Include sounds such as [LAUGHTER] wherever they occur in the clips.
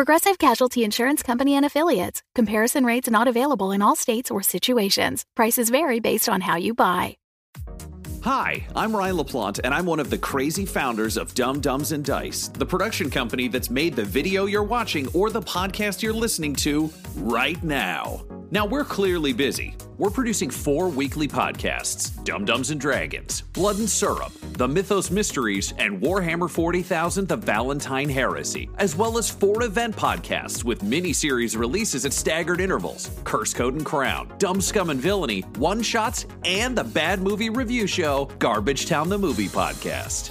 Progressive Casualty Insurance Company and Affiliates. Comparison rates not available in all states or situations. Prices vary based on how you buy. Hi, I'm Ryan LaPlante, and I'm one of the crazy founders of Dumb Dumbs and Dice, the production company that's made the video you're watching or the podcast you're listening to right now. Now, we're clearly busy. We're producing four weekly podcasts Dumb Dumbs and Dragons, Blood and Syrup, The Mythos Mysteries, and Warhammer 40,000 The Valentine Heresy, as well as four event podcasts with mini series releases at staggered intervals Curse Code and Crown, Dumb Scum and Villainy, One Shots, and the Bad Movie Review Show, Garbage Town the Movie Podcast.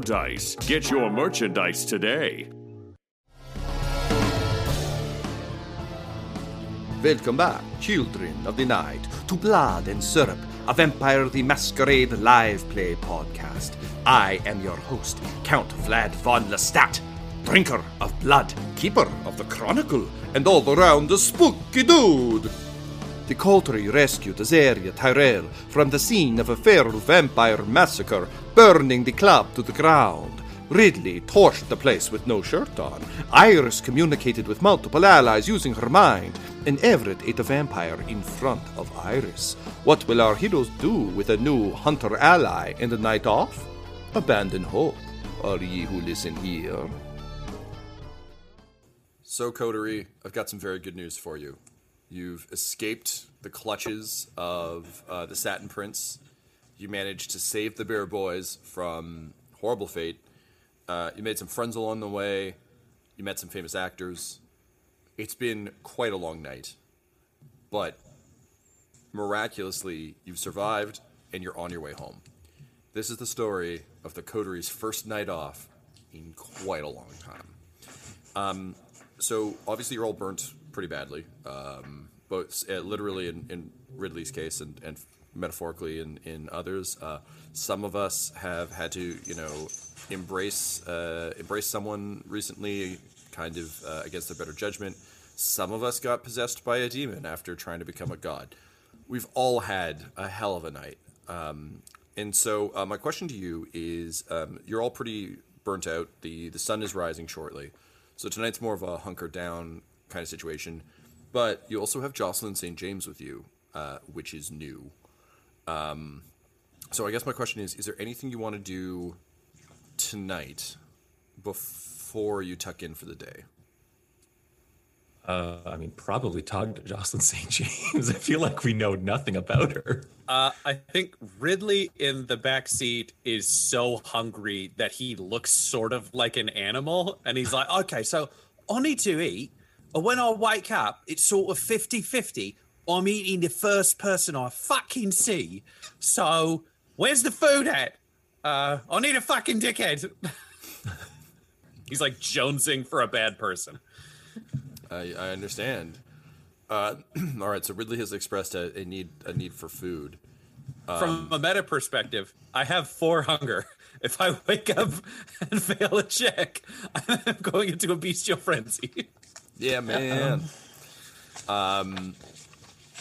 dice. Get your merchandise today. Welcome back, children of the night, to Blood and Syrup, a Vampire the Masquerade live play podcast. I am your host, Count Vlad von Lestat, drinker of blood, keeper of the chronicle, and all around a spooky dude. The coterie rescued Azaria Tyrell from the scene of a feral vampire massacre, burning the club to the ground. Ridley torched the place with no shirt on. Iris communicated with multiple allies using her mind, and Everett ate a vampire in front of Iris. What will our heroes do with a new hunter ally and a night off? Abandon hope, all ye who listen here. So, Coterie, I've got some very good news for you. You've escaped the clutches of uh, the Satin Prince. You managed to save the Bear Boys from horrible fate. Uh, you made some friends along the way. You met some famous actors. It's been quite a long night. But miraculously, you've survived and you're on your way home. This is the story of the Coterie's first night off in quite a long time. Um, so obviously you're all burnt pretty badly, um, both uh, literally in, in Ridley's case and, and metaphorically in, in others. Uh, some of us have had to, you know, embrace uh, embrace someone recently, kind of uh, against their better judgment. Some of us got possessed by a demon after trying to become a god. We've all had a hell of a night. Um, and so uh, my question to you is: um, You're all pretty burnt out. the The sun is rising shortly. So tonight's more of a hunker down kind of situation. But you also have Jocelyn St. James with you, uh, which is new. Um, so I guess my question is: Is there anything you want to do tonight before you tuck in for the day? Uh, I mean, probably talk to Jocelyn St. James. [LAUGHS] I feel like we know nothing about her. Uh, I think Ridley in the back seat is so hungry that he looks sort of like an animal. And he's like, okay, so I need to eat. And when I wake up, it's sort of 50 50. I'm eating the first person I fucking see. So where's the food at? Uh, I need a fucking dickhead. [LAUGHS] He's like jonesing for a bad person. I, I understand. Uh, [CLEARS THROAT] all right, so Ridley has expressed a, a need a need for food. From a meta perspective, I have four hunger. [LAUGHS] If I wake up [LAUGHS] and fail a check, I'm going into a bestial frenzy. Yeah, man. Um,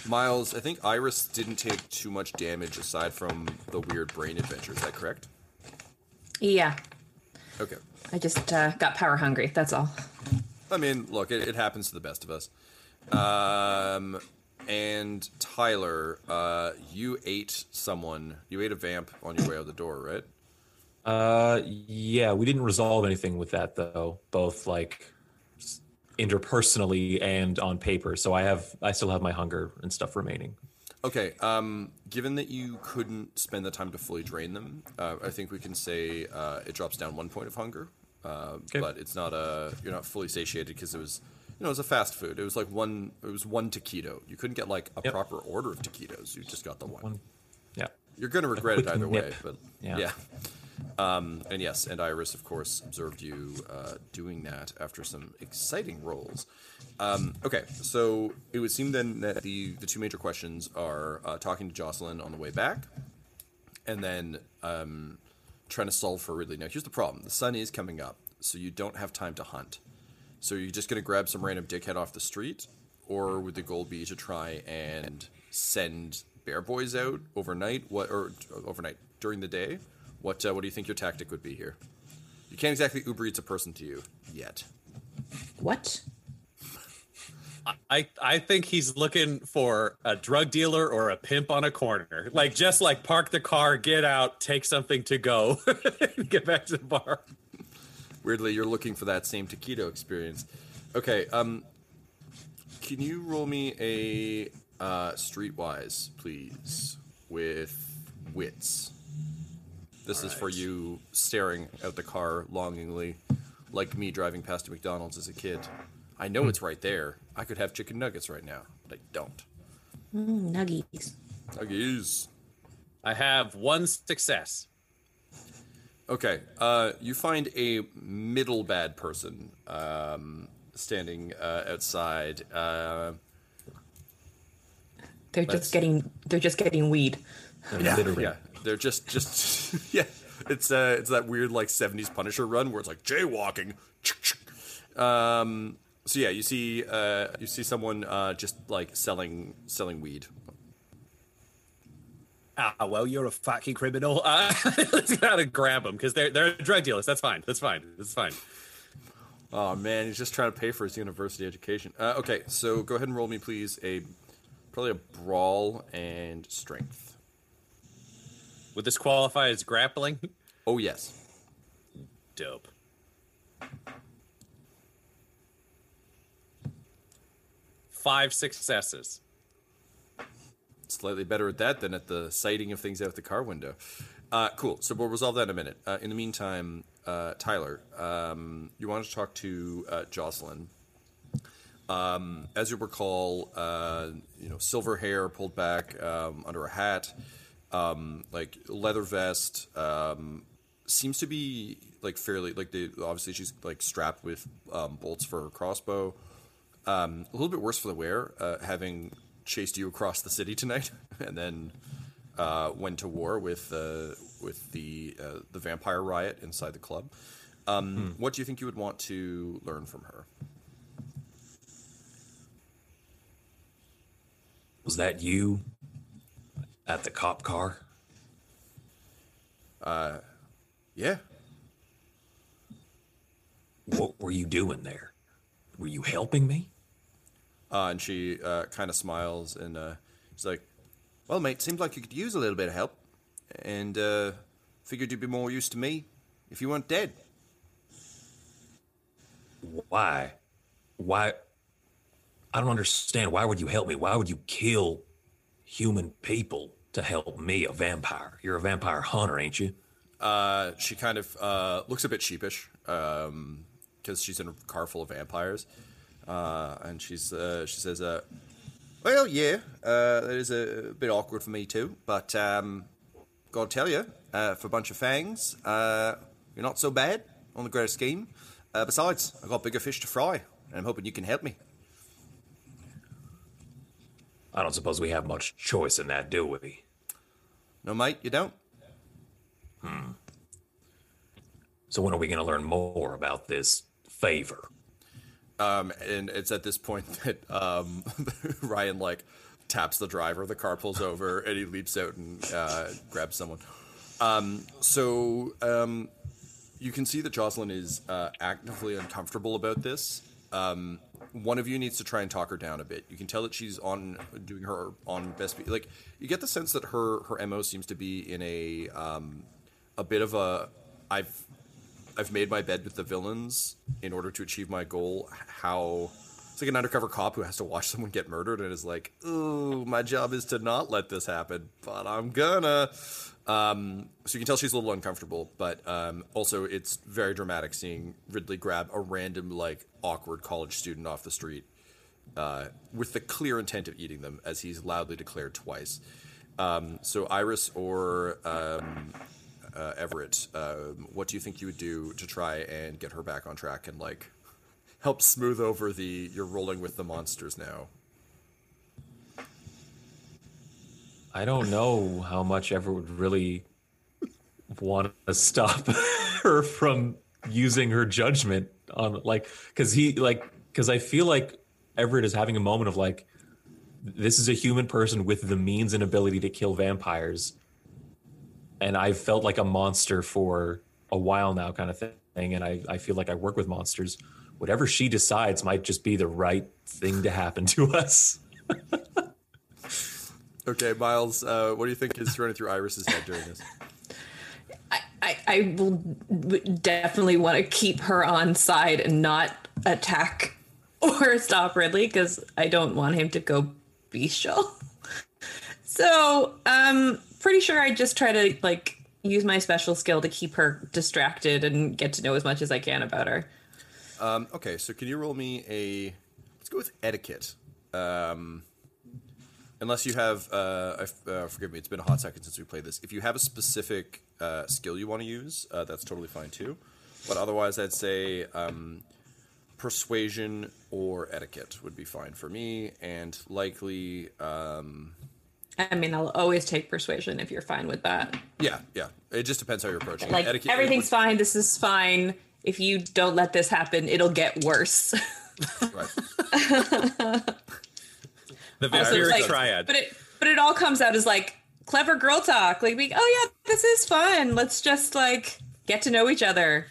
Miles, I think Iris didn't take too much damage aside from the weird brain adventure. Is that correct? Yeah, Okay. I just uh, got power hungry. That's all. I mean, look, it, it happens to the best of us. Um, and Tyler, uh, you ate someone. You ate a vamp on your way out the door, right? Uh, yeah, we didn't resolve anything with that though. Both like s- interpersonally and on paper. So I have, I still have my hunger and stuff remaining. Okay. Um, given that you couldn't spend the time to fully drain them, uh, I think we can say uh, it drops down one point of hunger. Uh, But it's not a you're not fully satiated because it was you know it was a fast food. It was like one it was one taquito. You couldn't get like a Yep. proper order of taquitos. You just got the one. One, yeah. You're gonna regret it either [LAUGHS] way. nip. But Yeah. yeah. Um, and yes, and Iris, of course, observed you uh, doing that after some exciting rolls. Um, okay, so it would seem then that the, the two major questions are uh, talking to Jocelyn on the way back, and then um, trying to solve for Ridley. Now, here's the problem the sun is coming up, so you don't have time to hunt. So you're just going to grab some random dickhead off the street, or would the goal be to try and send bear boys out overnight? What or uh, overnight during the day? What uh, what do you think your tactic would be here? You can't exactly Uber Eats a person to you yet. What? I, I think he's looking for a drug dealer or a pimp on a corner. Like just like park the car, get out, take something to go, [LAUGHS] get back to the bar. Weirdly, you're looking for that same taquito experience. Okay, um, can you roll me a uh, streetwise, please, with wits? This is for you staring at the car longingly, like me driving past a McDonald's as a kid. I know it's right there. I could have chicken nuggets right now, but I don't. Mm, nuggies. Nuggies. I have one success. Okay, uh, you find a middle bad person um, standing uh, outside. Uh, They're just getting. They're just getting weed. yeah, Literally. yeah, they're just, just, [LAUGHS] yeah. It's uh, it's that weird like '70s Punisher run where it's like jaywalking. Um, so yeah, you see, uh, you see someone uh, just like selling selling weed. Ah, well, you're a fucking criminal. Uh, [LAUGHS] let's gotta grab them because they're they're drug dealers. That's fine. That's fine. That's fine. Oh man, he's just trying to pay for his university education. Uh, okay, so go ahead and roll me, please, a probably a brawl and strength. Would this qualify as grappling? [LAUGHS] Oh yes. Dope. Five successes. slightly better at that than at the sighting of things out the car window. Uh, cool. So we'll resolve that in a minute. Uh, in the meantime, uh, Tyler, um, you wanted to talk to uh, Jocelyn. Um, as you recall, uh, you know, silver hair pulled back um, under a hat, um, like leather vest. Um, seems to be like fairly like they obviously she's like strapped with um, bolts for her crossbow. Um, a little bit worse for the wear, uh, having chased you across the city tonight, [LAUGHS] and then uh, went to war with uh, with the uh, the vampire riot inside the club. Um, What do you think you would want to learn from her? Was that you at the cop car? Uh, yeah, What were you doing there? Were you helping me? uh, and she uh, kind of smiles and uh, she's like, "Well, mate, seems like you could use a little bit of help, and uh, figured you'd be more use to me if you weren't dead." Why? Why? I don't understand. Why would you help me? Why would you kill human people to help me, a vampire? You're a vampire hunter, ain't you? Uh, she kind of uh, looks a bit sheepish because she's in a car full of vampires, uh, and she's uh, she says, uh, Well, yeah, uh, that is a bit awkward for me too. But um, gotta tell you, for a bunch of fangs, you're not so bad on the greater scheme. Besides, I got bigger fish to fry, and I'm hoping you can help me. I don't suppose we have much choice in that, do we? No, mate, you don't. Hmm. So when are we going to learn more about this favor? Um, and it's at this point [LAUGHS] that um, [LAUGHS] Ryan like taps the driver. The car pulls over, and he leaps out and uh, grabs someone. Um, so um, you can see that Jocelyn is uh, actively uncomfortable about this. Um, one of you needs to try and talk her down a bit. You can tell that she's on doing her on best. Be- like you get the sense that her her mo seems to be in a um, a bit of a I've I've made my bed with the villains in order to achieve my goal. How it's like an undercover cop who has to watch someone get murdered and is like, "Ooh, my job is to not let this happen, but I'm gonna." Um, so you can tell she's a little uncomfortable, but um, also it's very dramatic seeing Ridley grab a random, like, awkward college student off the street uh, with the clear intent of eating them, as he's loudly declared twice. Um, so Iris or um, uh, Everett, um, what do you think you would do to try and get her back on track and like help smooth over the you're rolling with the monsters now? I don't know how much Everett would really want to stop [LAUGHS] her from using her judgment on like because he like because I feel like Everett is having a moment of like this is a human person with the means and ability to kill vampires. And I've felt like a monster for a while now kind of thing. And I, I feel like I work with monsters. Whatever she decides might just be the right thing to happen to us [LAUGHS] Okay, Miles, uh, what do you think is running through Iris's head during this? I, I, I will definitely want to keep her on side and not attack [LAUGHS] or stop Ridley because I don't want him to go bestial. [LAUGHS] So, um, pretty sure I just try to like use my special skill to keep her distracted and get to know as much as I can about her. Um, okay, so can you roll me a? Let's go with etiquette. Um, unless you have, uh, I uh, forgive me, it's been a hot second since we played this. If you have a specific uh, skill you want to use, uh, that's totally fine too. But otherwise, I'd say um, persuasion or etiquette would be fine for me, and likely, um, I mean, I'll always take persuasion if you're fine with that. yeah, yeah. It just depends how you're approaching it. Like Etiquette- everything's fine. This is fine. If you don't let this happen, it'll get worse. Right. [LAUGHS] The So it's vampiric like- triad. But it but it all comes out as like clever girl talk. Like we, oh yeah, this is fun. Let's just like get to know each other.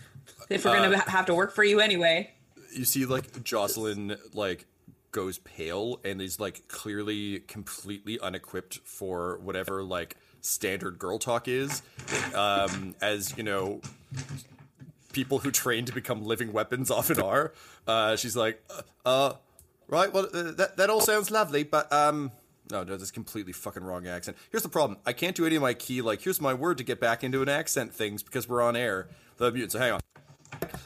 If we're gonna ha- have to work for you anyway. you see like Jocelyn like goes pale and is like clearly completely unequipped for whatever like standard girl talk is um as you know people who train to become living weapons often are uh she's like uh, uh right well uh, that that all sounds lovely but um no, no, that's completely fucking wrong accent. Here's the problem. I can't do any of my key, like, here's my word to get back into an accent things because we're on air. The mute, so hang on.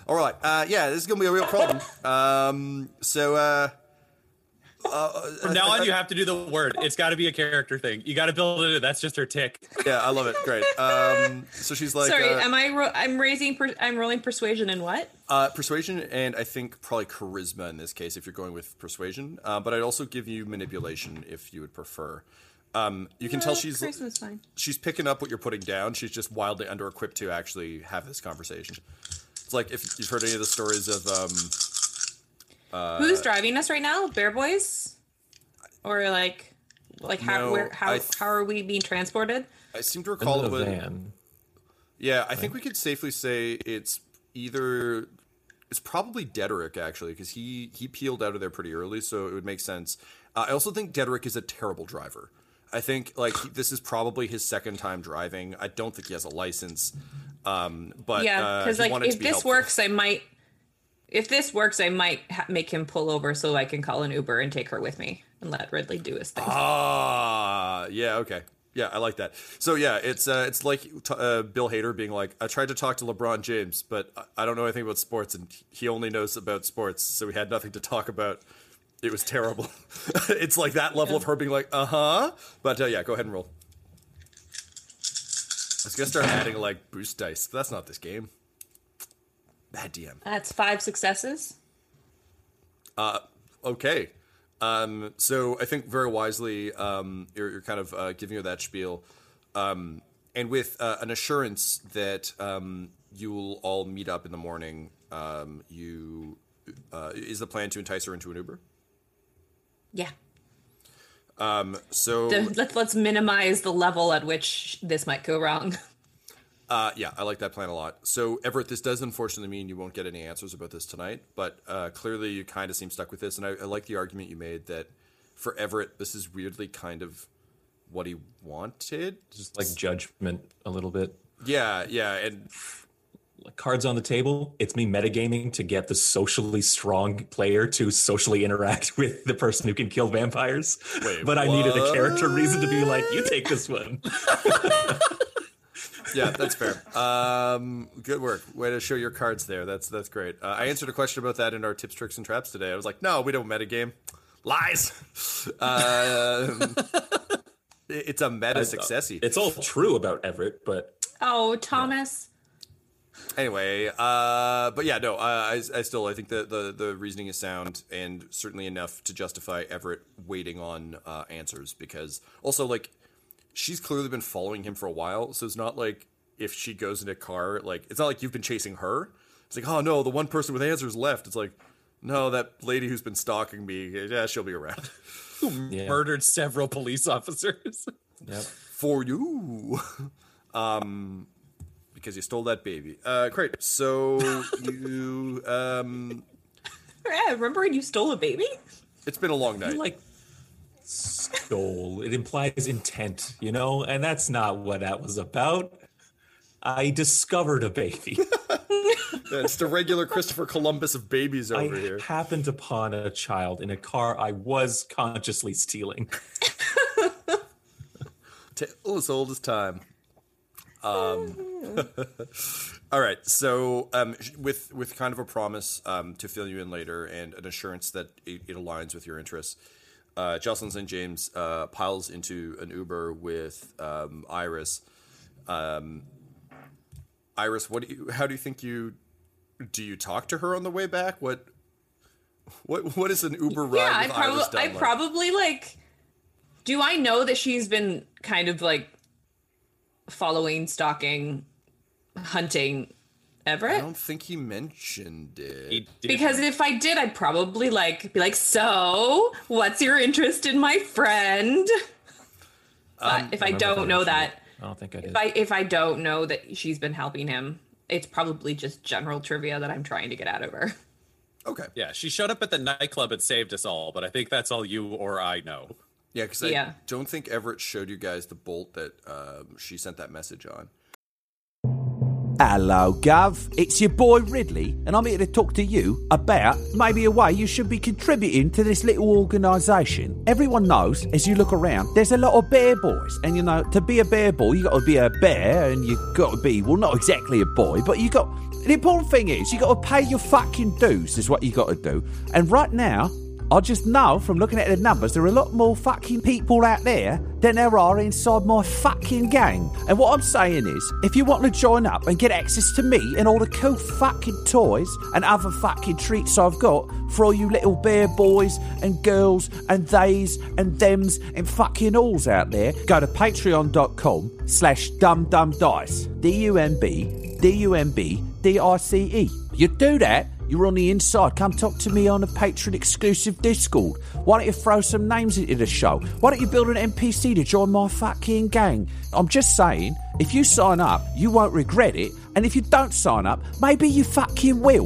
All right. Uh, yeah, this is gonna be a real problem. Um, so uh, From now on, you have to do the word. It's got to be a character thing. You got to build it. That's just her tick. yeah, I love it. Great. Um, so she's like, Sorry, uh, am I? Ro- I'm raising. Per- I'm rolling persuasion and what? uh, persuasion, and I think probably charisma in this case if you're going with persuasion. Uh, but I'd also give you manipulation if you would prefer. Um, you can tell Uh, she's charisma's fine. she's picking up what you're putting down. She's just wildly under equipped to actually have this conversation. It's like if you've heard any of the stories of um, Who's driving us right now? Bear Boys, or like, like how? No, where? How? Th- how are we being transported? I seem to recall in it was van. Yeah, I think we could safely say it's either it's probably Dederick actually because he he peeled out of there pretty early, so it would make sense. Uh, I also think Dederick is a terrible driver. I think like this is probably his second time driving. I don't think he has a license. Um, but yeah, uh, because he like if be this helpful. works, I might. If this works, I might ha- make him pull over so I can call an Uber and take her with me and let Ridley do his thing. Ah, yeah, okay. Yeah, I like that. So yeah, it's uh, it's like t- uh, Bill Hader being like, I tried to talk to LeBron James, but I- don't know anything about sports, and he only knows about sports, so we had nothing to talk about. It was terrible. [LAUGHS] it's like that level of her being like, uh huh. But uh, yeah, go ahead and roll. I was gonna start adding like boost dice. That's not this game. Bad DM. That's five successes. Okay. Um, so I think very wisely, um, you're, you're kind of uh, giving her that spiel, um, and with uh, an assurance that um, you'll all meet up in the morning. Um, you uh, is the plan to entice her into an Uber? Yeah. So The- let's let's minimize the level at which this might go wrong. [LAUGHS] Uh, yeah, I like that plan a lot. So, Everett, this does unfortunately mean you won't get any answers about this tonight, but uh, clearly you kind of seem stuck with this. And I, I like the argument you made that for Everett, this is weirdly kind of what he wanted. Just like judgment a little bit. Yeah, yeah. And Like cards on the table. It's me metagaming to get the socially strong player to socially interact [LAUGHS] with the person who can kill vampires. Wait, but I needed a character reason to be like, you take this one. [LAUGHS] [LAUGHS] yeah, that's fair. Um, good work. Way to show your cards there. That's that's great. Uh, I answered a question about that in our tips, tricks, and traps today. I was like, no, we don't metagame. Lies. [LAUGHS] Um, it's a meta successy. It's all true about Everett, but Oh, Thomas. anyway uh but yeah no I, I i still i think the, the the reasoning is sound and certainly enough to justify everett waiting on uh answers because also like she's clearly been following him for a while so it's not like if she goes in a car like it's not like you've been chasing her it's like oh no the one person with answers left it's like no that lady who's been stalking me yeah she'll be around [LAUGHS] yeah. Murdered several police officers. [LAUGHS] Yep. for you [LAUGHS] um because you stole that baby uh great so you um Yeah, remember when you stole a baby? it's been a long night like stole. It implies intent, you know, and that's not what that was about. I discovered a baby. [LAUGHS] It's the regular Christopher Columbus of babies I over here. happened upon a child in a car I was consciously stealing. [LAUGHS] Tale as old as time. Um, [LAUGHS] all right. So, um, with with kind of a promise um, to fill you in later and an assurance that it, it aligns with your interests, uh, Jocelyn St. James uh, piles into an Uber with um, Iris. Um, Iris, what do you? How do you think you? Do you talk to her on the way back? What? What? What is an Uber ride yeah, I, prob- I like? probably like. Do I know that she's been kind of like following, stalking, hunting I don't think he mentioned it. He. Because if I did, I'd probably like be like, "So, what's your interest in my friend?" But if I remember don't know that, it. I don't think I did. if I if I don't know that she's been helping him, it's probably just general trivia that I'm trying to get out of her. Okay. yeah, she showed up at the nightclub and saved us all, but I think that's all you or I know. Yeah, because I Yeah. don't think Everett showed you guys the bolt that um, she sent that message on. Hello, Gov. It's your boy Ridley, and I'm here to talk to you about maybe a way you should be contributing to this little organisation. Everyone knows, as you look around, there's a lot of bear boys, and you know, to be a bear boy, you got to be a bear, and you got to be well, not exactly a boy, but you got. The important thing is, you got to pay your fucking dues. Is what you got to do. And right now, I just know from looking at the numbers, there are a lot more fucking people out there than there are inside my fucking gang. And what I'm saying is, if you want to join up and get access to me and all the cool fucking toys and other fucking treats I've got for all you little bear boys and girls and theys and thems and fucking alls out there, go to patreon.com slash dumbdumbdice. D-U-M-B, D-U-M-B, D-I-C-E. You do that, you're on the inside. Come talk to me on the Patreon exclusive Discord. Why don't you throw some names into the show? Why don't you build an NPC to join my fucking gang? I'm just saying, if you sign up, you won't regret it. And if you don't sign up, maybe you fucking will.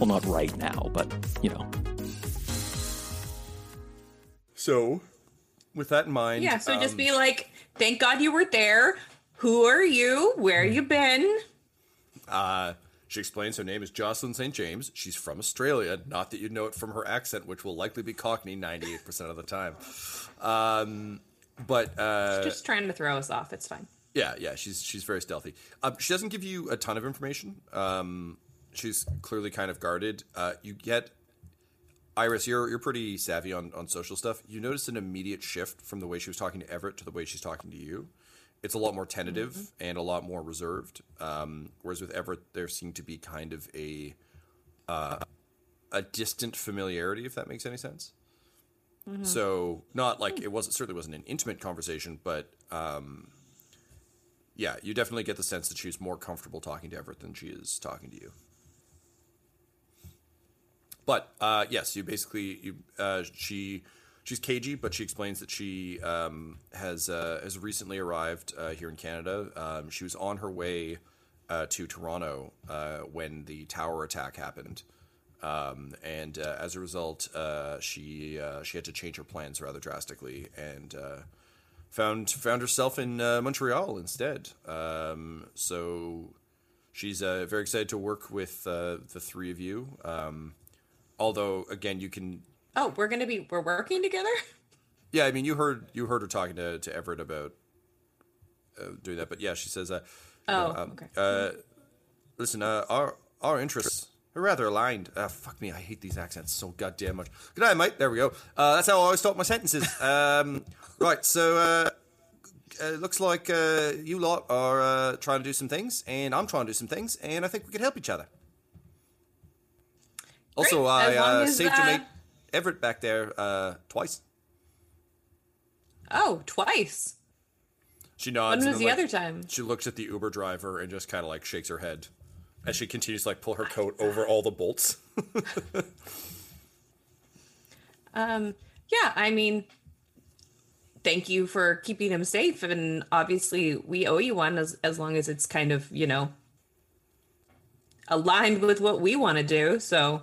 Well, not right now, but you know, So, with that in mind, Yeah, so just um, be like, thank God you were there. Who are you? Where you been? Uh, she explains her name is Jocelyn St. James. She's from Australia. Not that you know it from her accent, which will likely be Cockney 98% of the time. Um, but uh, She's Just trying to throw us off. It's fine. yeah, yeah, she's she's very stealthy. Um, she doesn't give you a ton of information. Um, she's clearly kind of guarded. Uh, you get Iris, you're you're pretty savvy on, on social stuff. You notice an immediate shift from the way she was talking to Everett to the way she's talking to you. It's a lot more tentative and a lot more reserved. Um, whereas with Everett, there seemed to be kind of a uh, a distant familiarity, if that makes any sense. So not like it wasn't certainly wasn't an intimate conversation, but um, yeah, you definitely get the sense that she's more comfortable talking to Everett than she is talking to you. But uh, yes, you basically you uh, she she's cagey, but she explains that she um, has uh, has recently arrived uh, here in Canada. Um, she was on her way uh, to Toronto uh, when the tower attack happened, um, and uh, as a result, uh, she she had to change her plans rather drastically and. Found found herself in Montreal instead. Um, so she's very excited to work with the three of you. Um, although, again, you can Oh, we're gonna be we're working together. [LAUGHS] Yeah, I mean, you heard you heard her talking to, to Everett about uh, doing that, but yeah, she says, uh, you Oh, know, um, okay. uh, listen, uh, our our interests are rather aligned. Uh, fuck me, I hate these accents so goddamn much. Good night, mate. There we go. Uh, that's how I always start my sentences. [LAUGHS] Um, right, so uh, uh, looks like uh, you lot are uh, trying to do some things, and I'm trying to do some things, and I think we could help each other. Also, I as long uh, saved your uh, mate Everett back there uh, twice. Oh, twice. She nods. When and was then, the like, other time? She looks at the Uber driver and just kind of like shakes her head as she continues to like pull her coat over all the bolts. [LAUGHS] Um, yeah, I mean, thank you for keeping him safe, and obviously we owe you one as as long as it's kind of you know aligned with what we want to do. So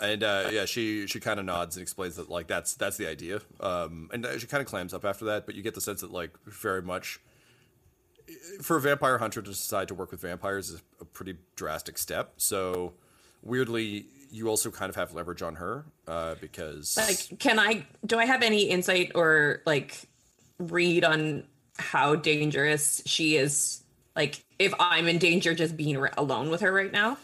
and uh, yeah, she she kind of nods and explains that like that's that's the idea. Um, and uh, she kind of clams up after that, but you get the sense that like very much for a vampire hunter to decide to work with vampires is a pretty drastic step. So weirdly, you also kind of have leverage on her uh, because like, can I? Do I have any insight or like read on how dangerous she is? Like, if I'm in danger, just being alone with her right now.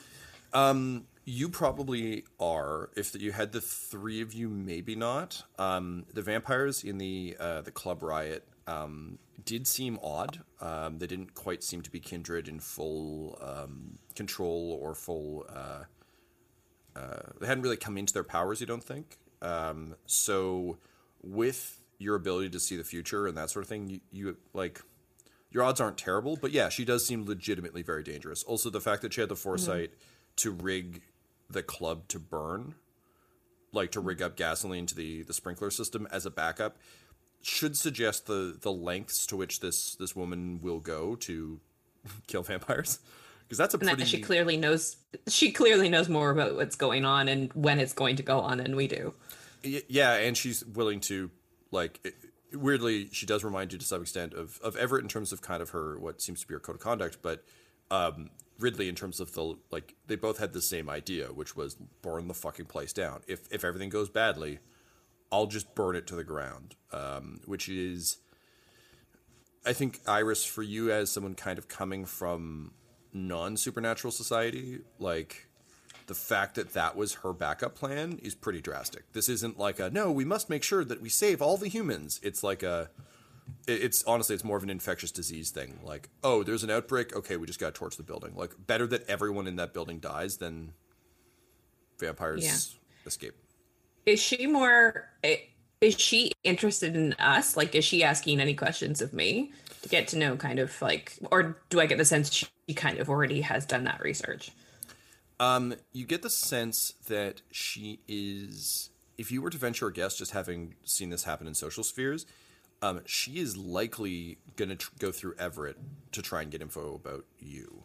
You probably are. If you had the three of you, maybe not. Um, the vampires in the uh, the club riot um, did seem odd. Um, they didn't quite seem to be kindred in full um, control or full. Uh, uh, they hadn't really come into their powers. You don't think? Um, so, with your ability to see the future and that sort of thing, you, you like your odds aren't terrible, but yeah, she does seem legitimately very dangerous. Also, the fact that she had the foresight to rig the club to burn, like to rig up gasoline to the the sprinkler system as a backup, should suggest the the lengths to which this this woman will go to [LAUGHS] kill vampires. Because that's a And pretty she clearly knows. She clearly knows more about what's going on and when it's going to go on than we do. Yeah, and she's willing to like. It, weirdly, she does remind you to some extent of of Everett in terms of kind of her what seems to be her code of conduct, but um, Ridley in terms of the like they both had the same idea, which was burn the fucking place down. If if everything goes badly, I'll just burn it to the ground. Um, which is, I think, Iris, for you as someone kind of coming from non supernatural society, like the fact that that was her backup plan is pretty drastic. This isn't like a no, we must make sure that we save all the humans. It's like a it's honestly it's more of an infectious disease thing. Like, oh, there's an outbreak, okay, we just got to torch the building. Like better that everyone in that building dies than vampires Yeah. escape. Is she more? Is she interested in us? Like, is she asking any questions of me to get to know, kind of like, or do I get the sense she kind of already has done that research? Um, you get the sense that she is, if you were to venture a guess, just having seen this happen in social spheres, um, she is likely going to tr- go through Everett to try and get info about you.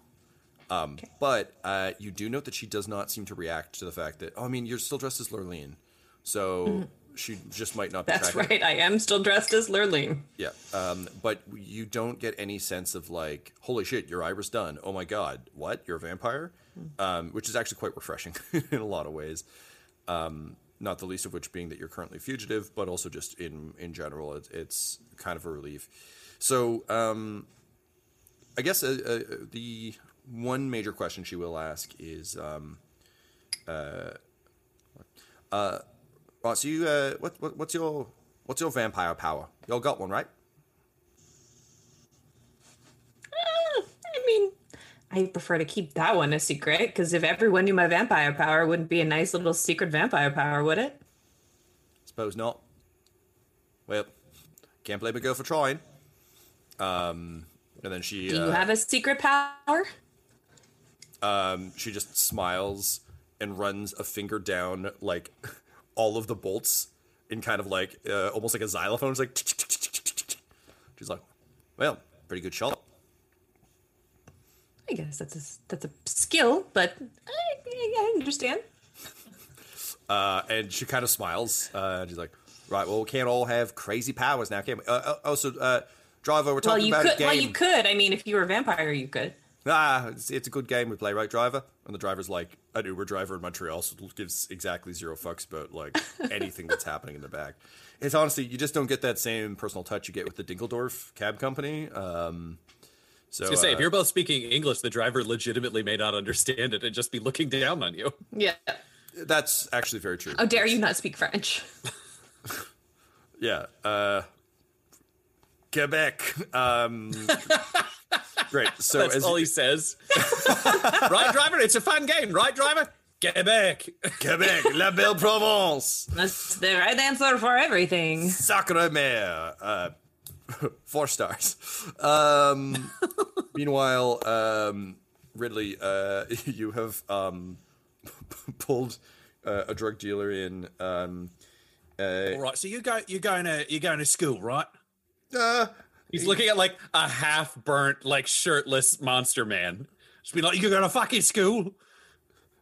Um, But uh, you do note that she does not seem to react to the fact that, oh, I mean, you're still dressed as Lurleen. so she just might not be. Mm-hmm. That's tracking. right. I am still dressed as Lurleen. Yeah, um, but you don't get any sense of like, holy shit, your iris done. Oh my god, what? You're a vampire, um, which is actually quite refreshing [LAUGHS] in a lot of ways. Um, not the least of which being that you're currently fugitive, but also just in in general, it, it's kind of a relief. So, um, I guess uh, uh, the one major question she will ask is, um, uh, uh, right, so you, uh, what, what, what's your, what's your vampire power? You all got one, right? I mean, I prefer to keep that one a secret because if everyone knew my vampire power, it wouldn't be a nice little secret vampire power, would it? Suppose not. Well, can't blame a girl for trying. Um, and then she, Do you uh, have a secret power? um, she just smiles and runs a finger down like [LAUGHS] all of the bolts in kind of like uh, almost like a xylophone. It's like [LAUGHS] she's like, well, pretty good shot. I guess that's a that's a skill, but I, I understand. Uh, and she kind of smiles. Uh, and she's like, right, well, we can't all have crazy powers now, can we? Uh, uh, also, uh, driver, we're Well, talking you about could. a game. Well, you could. I mean, if you were a vampire, you could. Ah, it's, it's a good game we play, right, driver? And the driver's like an Uber driver in Montreal, so gives exactly zero fucks about like anything that's happening in the back. It's honestly, you just don't get that same personal touch you get with the Dinkeldorf cab company. Um, so I was gonna say, uh, if you're both speaking English, the driver legitimately may not understand it and just be looking down on you. Yeah. that's actually very true. How dare you not speak French? [LAUGHS] Yeah. Uh, Quebec. Um, [LAUGHS] great. So That's as all he says. [LAUGHS] right, driver? It's a fun game, right, driver? Quebec. Quebec, La Belle Provence. That's the right answer for everything. Sacre Mer. Uh, [LAUGHS] four stars. Um, [LAUGHS] meanwhile, um, Ridley, uh, [LAUGHS] you have um, pulled uh, a drug dealer in. Um, uh, All right, so you go, you're going to, you're going to school, right? uh, He's looking at like a half burnt, like shirtless monster man. Just be like, you're going to fucking school.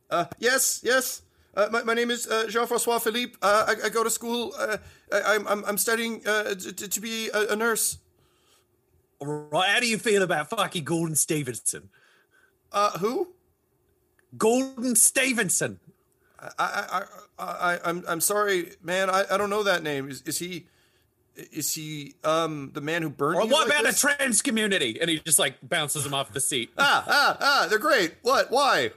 uh, yes, yes. Uh, my, my name is uh, Jean-Francois Philippe. Uh, I, I go to school. Uh, I, I'm, I'm I'm studying uh, to, to be a, a nurse. All right, how do you feel about fucking Gordon Stevenson? Uh, who? Gordon Stevenson. I, I, I, I, I'm, I'm sorry, man. I, I don't know that name. Is, is he, is he, um, the man who burned Or what like about this? the trans community? And he just like bounces him off the seat. ah, ah, ah, they're great. What? Why?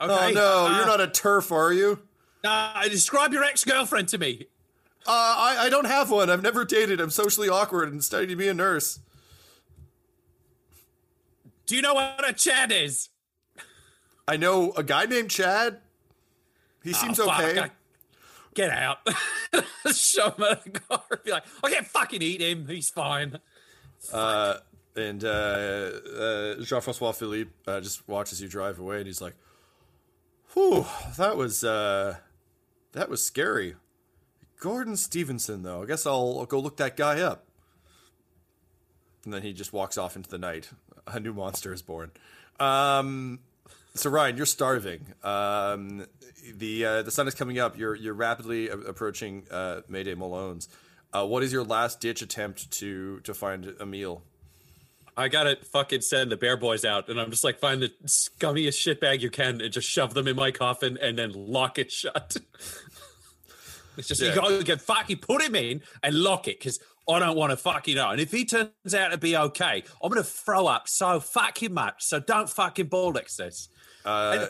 Okay. Oh no, uh, you're not a TERF, are you? Uh, describe your ex-girlfriend to me. Uh, I, I don't have one. I've never dated. I'm socially awkward and studying to be a nurse. Do you know what a Chad is? I know a guy named Chad. He seems Oh, fuck, okay. I- Get out. [LAUGHS] Show him at the car. Be like, I can't fucking eat him. He's fine. Uh, and uh, uh, Jean-Francois Philippe uh, just watches you drive away, and he's like, "Whew, that was uh, that was scary." Gordon Stevenson, though. I guess I'll, I'll go look that guy up. And then he just walks off into the night. A new monster is born. Um, so Ryan, you're starving. Um, the uh, the sun is coming up. You're you're rapidly approaching uh, Mayday Malone's. Uh, what is your last ditch attempt to to find a meal? I gotta fucking send the bear boys out, and I'm just like, find the scummiest shitbag you can and just shove them in my coffin and then lock it shut. [LAUGHS] it's just Yeah. you gotta get fucking put him in and lock it because I don't want to fucking know. And if he turns out to be okay, I'm gonna throw up so fucking much. So don't fucking bollocks this. Uh,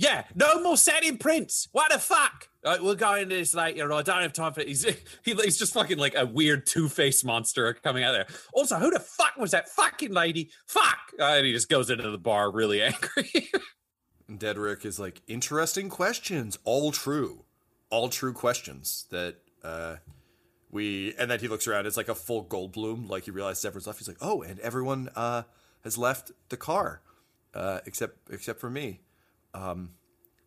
Yeah, no more setting prints. What the fuck? Uh, we'll go into this later. I don't have time for it. He's, [LAUGHS] he, he's just fucking like a weird two faced monster coming out there. Also, who the fuck was that fucking lady? Fuck! Uh, and he just goes into the bar really [LAUGHS] angry. and Dedrick is like, interesting questions, all true, all true questions that uh, we. And then he looks around. It's like a full Goldblum. Like he realizes everyone's left. He's like, oh, and everyone uh, has left the car, uh, except except for me. Um,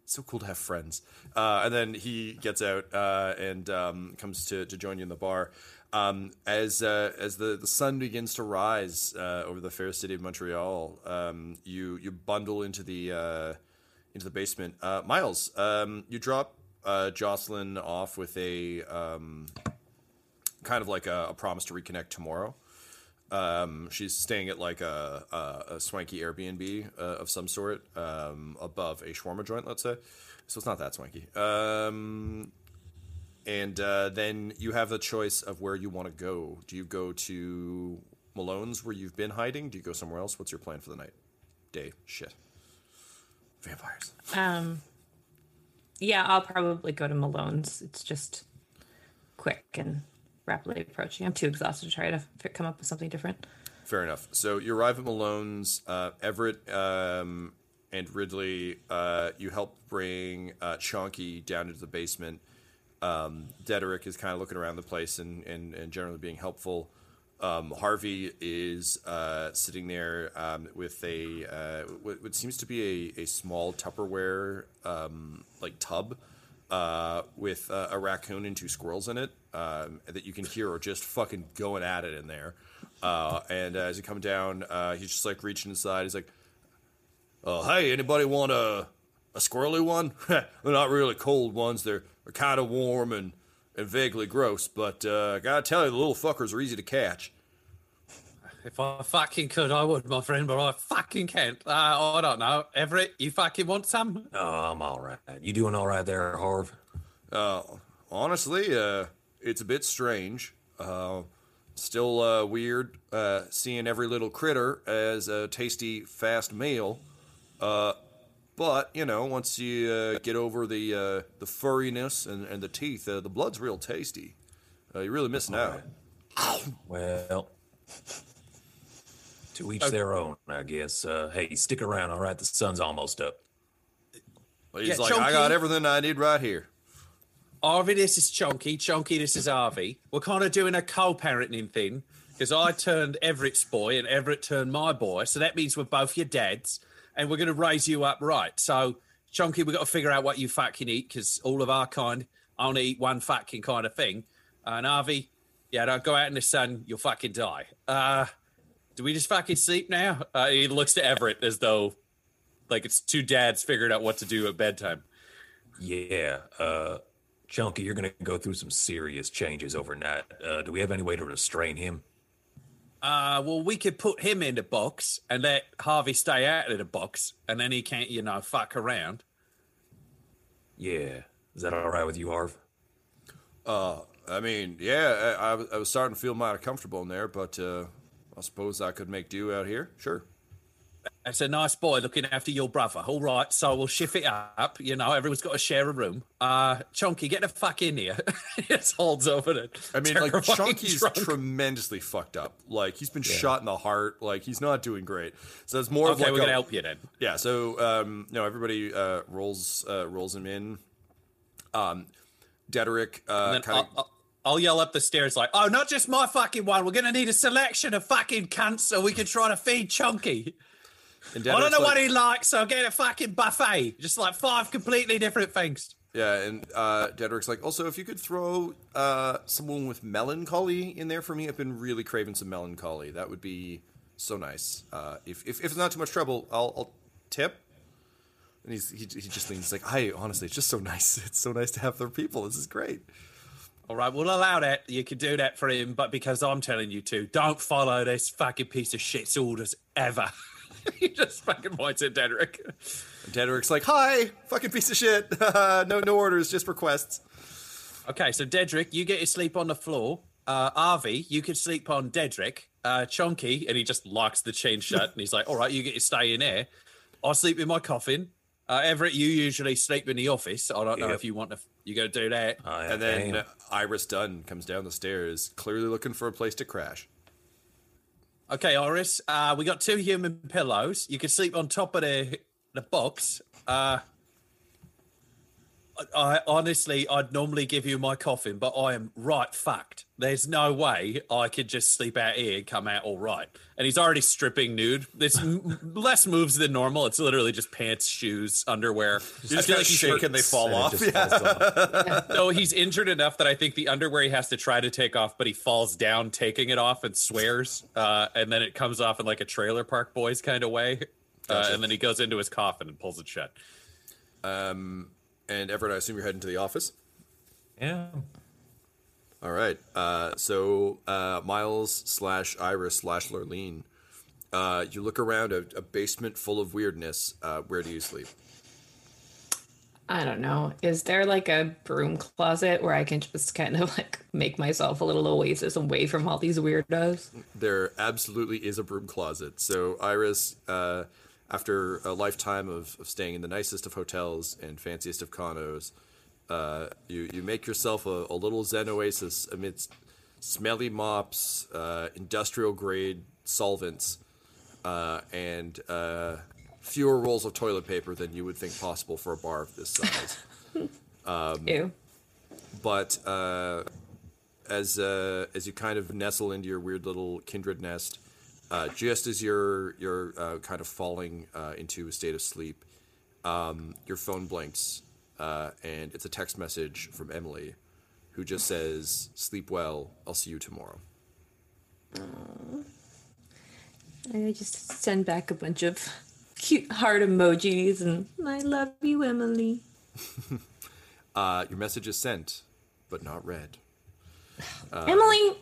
so cool to have friends. Uh, and then he gets out uh, and um, comes to, to join you in the bar. Um, as uh, as the, the sun begins to rise uh, over the fair city of Montreal, um, you you bundle into the uh, into the basement. Uh, Miles, um, you drop uh, Jocelyn off with a um, kind of like a, a promise to reconnect tomorrow. Um, she's staying at like a, a, a swanky Airbnb uh, of some sort um, above a shawarma joint, let's say. So it's not that swanky. Um, and uh, then you have the choice of where you want to go. Do you go to Malone's where you've been hiding? Do you go somewhere else? What's your plan for the night? Day. Shit. Vampires. Um, yeah, I'll probably go to Malone's. It's just quick and rapidly approaching. I'm too exhausted to try to come up with something different. Fair enough. So you arrive at Malone's. Uh, Everett um, and Ridley, uh, you help bring uh, Chonky down into the basement. Um, Dederick is kind of looking around the place and, and, and generally being helpful. Um, Harvey is uh, sitting there um, with a uh, what, what seems to be a, a small Tupperware um, like tub uh, with uh, a raccoon and two squirrels in it um, that you can hear are just fucking going at it in there. Uh, and uh, as you come down, uh, he's just like reaching inside. He's like, "Oh, hey, anybody want a a squirrely one? [LAUGHS] They're not really cold ones. They're they're kind of warm and and vaguely gross. But gotta tell you, the little fuckers are easy to catch." If I fucking could, I would, my friend, but I fucking can't. Uh, I don't know. Everett, you fucking want some? Oh, I'm all right. You doing all right there, Harv? Uh, honestly, uh, it's a bit strange. Uh, still uh, weird uh, seeing every little critter as a tasty, fast meal. Uh, but you know, once you uh, get over the uh, the furriness and, and the teeth, uh, the blood's real tasty. Uh, you're really missing out. [COUGHS] Well, to each their own, I guess. Uh, hey, stick around, all right? The sun's almost up. He's Yeah, like, I got everything I need right here. Arvy, this is Chunky. Chunky, this is Arvy. We're kind of doing a co-parenting thing because I turned Everett's boy and Everett turned my boy. So that means we're both your dads and we're going to raise you up right. So, Chunky, we've got to figure out what you fucking eat because all of our kind only eat one fucking kind of thing. And Arvy, yeah, don't go out in the sun. You'll fucking die. Uh, do we just fucking sleep now? Uh, he looks to Everett as though like it's two dads figuring out what to do at bedtime. Yeah, uh, Chunky, you're gonna go through some serious changes overnight. Uh, do we have any way to restrain him? Uh, well, we could put him in the box and let Harvey stay out of the box, and then he can't, you know, fuck around. Yeah, is that all right with you, Harv? Uh, I mean, yeah, I, I was- I was starting to feel mighty comfortable in there, but uh, I suppose I could make do out here. Sure. That's a nice boy looking after your brother. All right, so we'll shift it up. You know, everyone's got to share a room. Uh, Chunky, get the fuck in here. [LAUGHS] it holds over it. I mean, like Chunky's tremendously fucked up. Like he's been shot in the heart. Like he's not doing great. So it's more of Okay, like we're a- gonna help you then. Yeah. So um, no, everybody uh, rolls uh, rolls him in. Um, Dederick uh, kind of I'll, I'll, I'll yell up the stairs like, "Oh, not just my fucking one. We're gonna need a selection of fucking cunts so we can try to feed Chunky. I don't know what he likes, so get a fucking buffet. Just like five completely different things." Yeah, and uh, Dedrick's like, also, if you could throw uh, someone with melancholy in there for me, I've been really craving some melancholy. That would be so nice. Uh, if, if, if it's not too much trouble, I'll, I'll tip. And he's, he, he just leans like, I honestly, it's just so [LAUGHS] nice. It's so nice to have their people. This is great. All right, we'll allow that. You can do that for him, but because I'm telling you to, don't follow this fucking piece of shit's orders ever. [LAUGHS] he just fucking points at Dedrick. Dedrick's like, hi, fucking piece of shit. [LAUGHS] no, no orders, just requests. Okay, so Dedrick, you get to sleep on the floor. Uh, Arvi, you could sleep on Dedrick. Uh, Chonky, and he just locks the chain shut, and he's like, "All right, you get to stay in there. I'll sleep in my coffin." Uh, Everett, you usually sleep in the office. I don't know Yep. if you want to. You go do that. I And then am. uh, Iris Dunn comes down the stairs, clearly looking for a place to crash. Okay, Iris, uh, we got two human pillows. You can sleep on top of the the box. Uh, I, I honestly, I'd normally give you my coffin, but I am right fucked. There's no way I could just sleep out here and come out all right. And he's already stripping nude. It's m- less moves than normal. It's literally just pants, shoes, underwear. You just gotta shake and they fall And off. just Yeah. falls [LAUGHS] off. No, he's injured enough that I think the underwear he has to try to take off, but he falls down taking it off and swears, uh, and then it comes off in like a trailer park boys kind of way, uh, and then he goes into his coffin and pulls it shut. And Everett, I assume you're heading to the office. Yeah. All right. Uh, so uh, Miles slash Iris slash Lurleen, uh, you look around a, a basement full of weirdness. Uh, where do you sleep? I don't know. Is there like a broom closet where I can just kind of like make myself a little oasis away from all these weirdos? There absolutely is a broom closet. So Iris, uh, after a lifetime of, of staying in the nicest of hotels and fanciest of condos, uh, you you make yourself a, a little zen oasis amidst smelly mops, uh, industrial grade solvents, uh, and uh, fewer rolls of toilet paper than you would think possible for a bar of this size. [LAUGHS] Ew. but uh, as uh, as you kind of nestle into your weird little kindred nest, just as you're you're uh, kind of falling uh, into a state of sleep, um, your phone blinks, uh, and it's a text message from Emily, who just says, "Sleep well. I'll see you tomorrow." I just send back a bunch of cute heart emojis and I love you, Emily. [LAUGHS] Uh, your message is sent, but not read. Emily!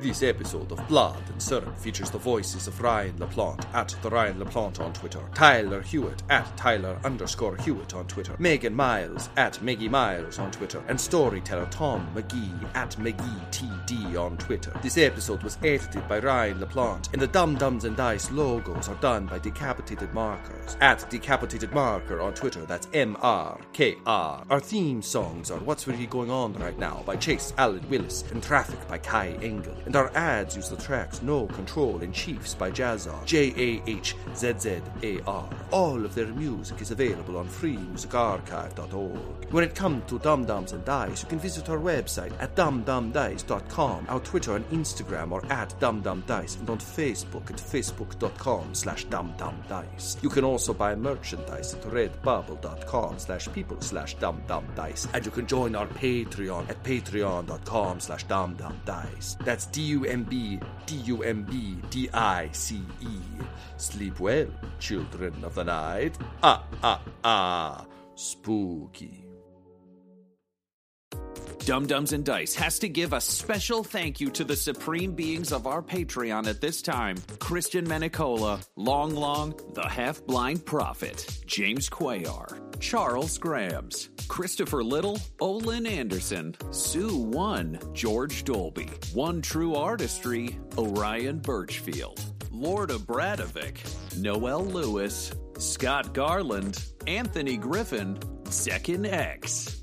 This episode of Blood and Syrup features the voices of Ryan LaPlante at the Ryan LaPlante on Twitter, Tyler Hewitt at Tyler underscore Hewitt on Twitter, Megan Miles at Meggie Miles on Twitter, and storyteller Tom McGee at McGeeTD on Twitter. This episode was edited by Ryan LaPlante, and the Dumb Dumbs and Dice logos are done by Decapitated Markers at Decapitated Marker on Twitter. That's M R K R. Our theme songs are What's Really Going On Right Now by Chase Allen Willis and Traffic by Kai Engel. And our ads use the tracks No Control and Chiefs by Jahzzar, J A H Z Z A R. All of their music is available on freemusicarchive.org. When it comes to Dumb Dumbs and Dice, you can visit our website at dumbdumbdice.com, our Twitter and Instagram are at dumbdumbdice, and on Facebook at facebook.com slash dumbdumbdice. You can also buy merchandise at redbubble.com slash people slash dumbdumbdice, and you can join our Patreon at patreon.com slash dumbdumbdice. That's D-U-M-B, D-U-M-B, D-I-C-E. Sleep well, children of the night. Ah, ah, ah. Spooky. Dumb Dumbs and Dice has to give a special thank you to the supreme beings of our Patreon at this time. Christian Menicola, Long Long, the Half Blind Prophet, James Quayar, Charles Grams, Christopher Little, Olin Anderson, Sue One, George Dolby, One True Artistry, Orion Birchfield, Lord Abradovic, Noel Lewis, Scott Garland, Anthony Griffin, Zekin X,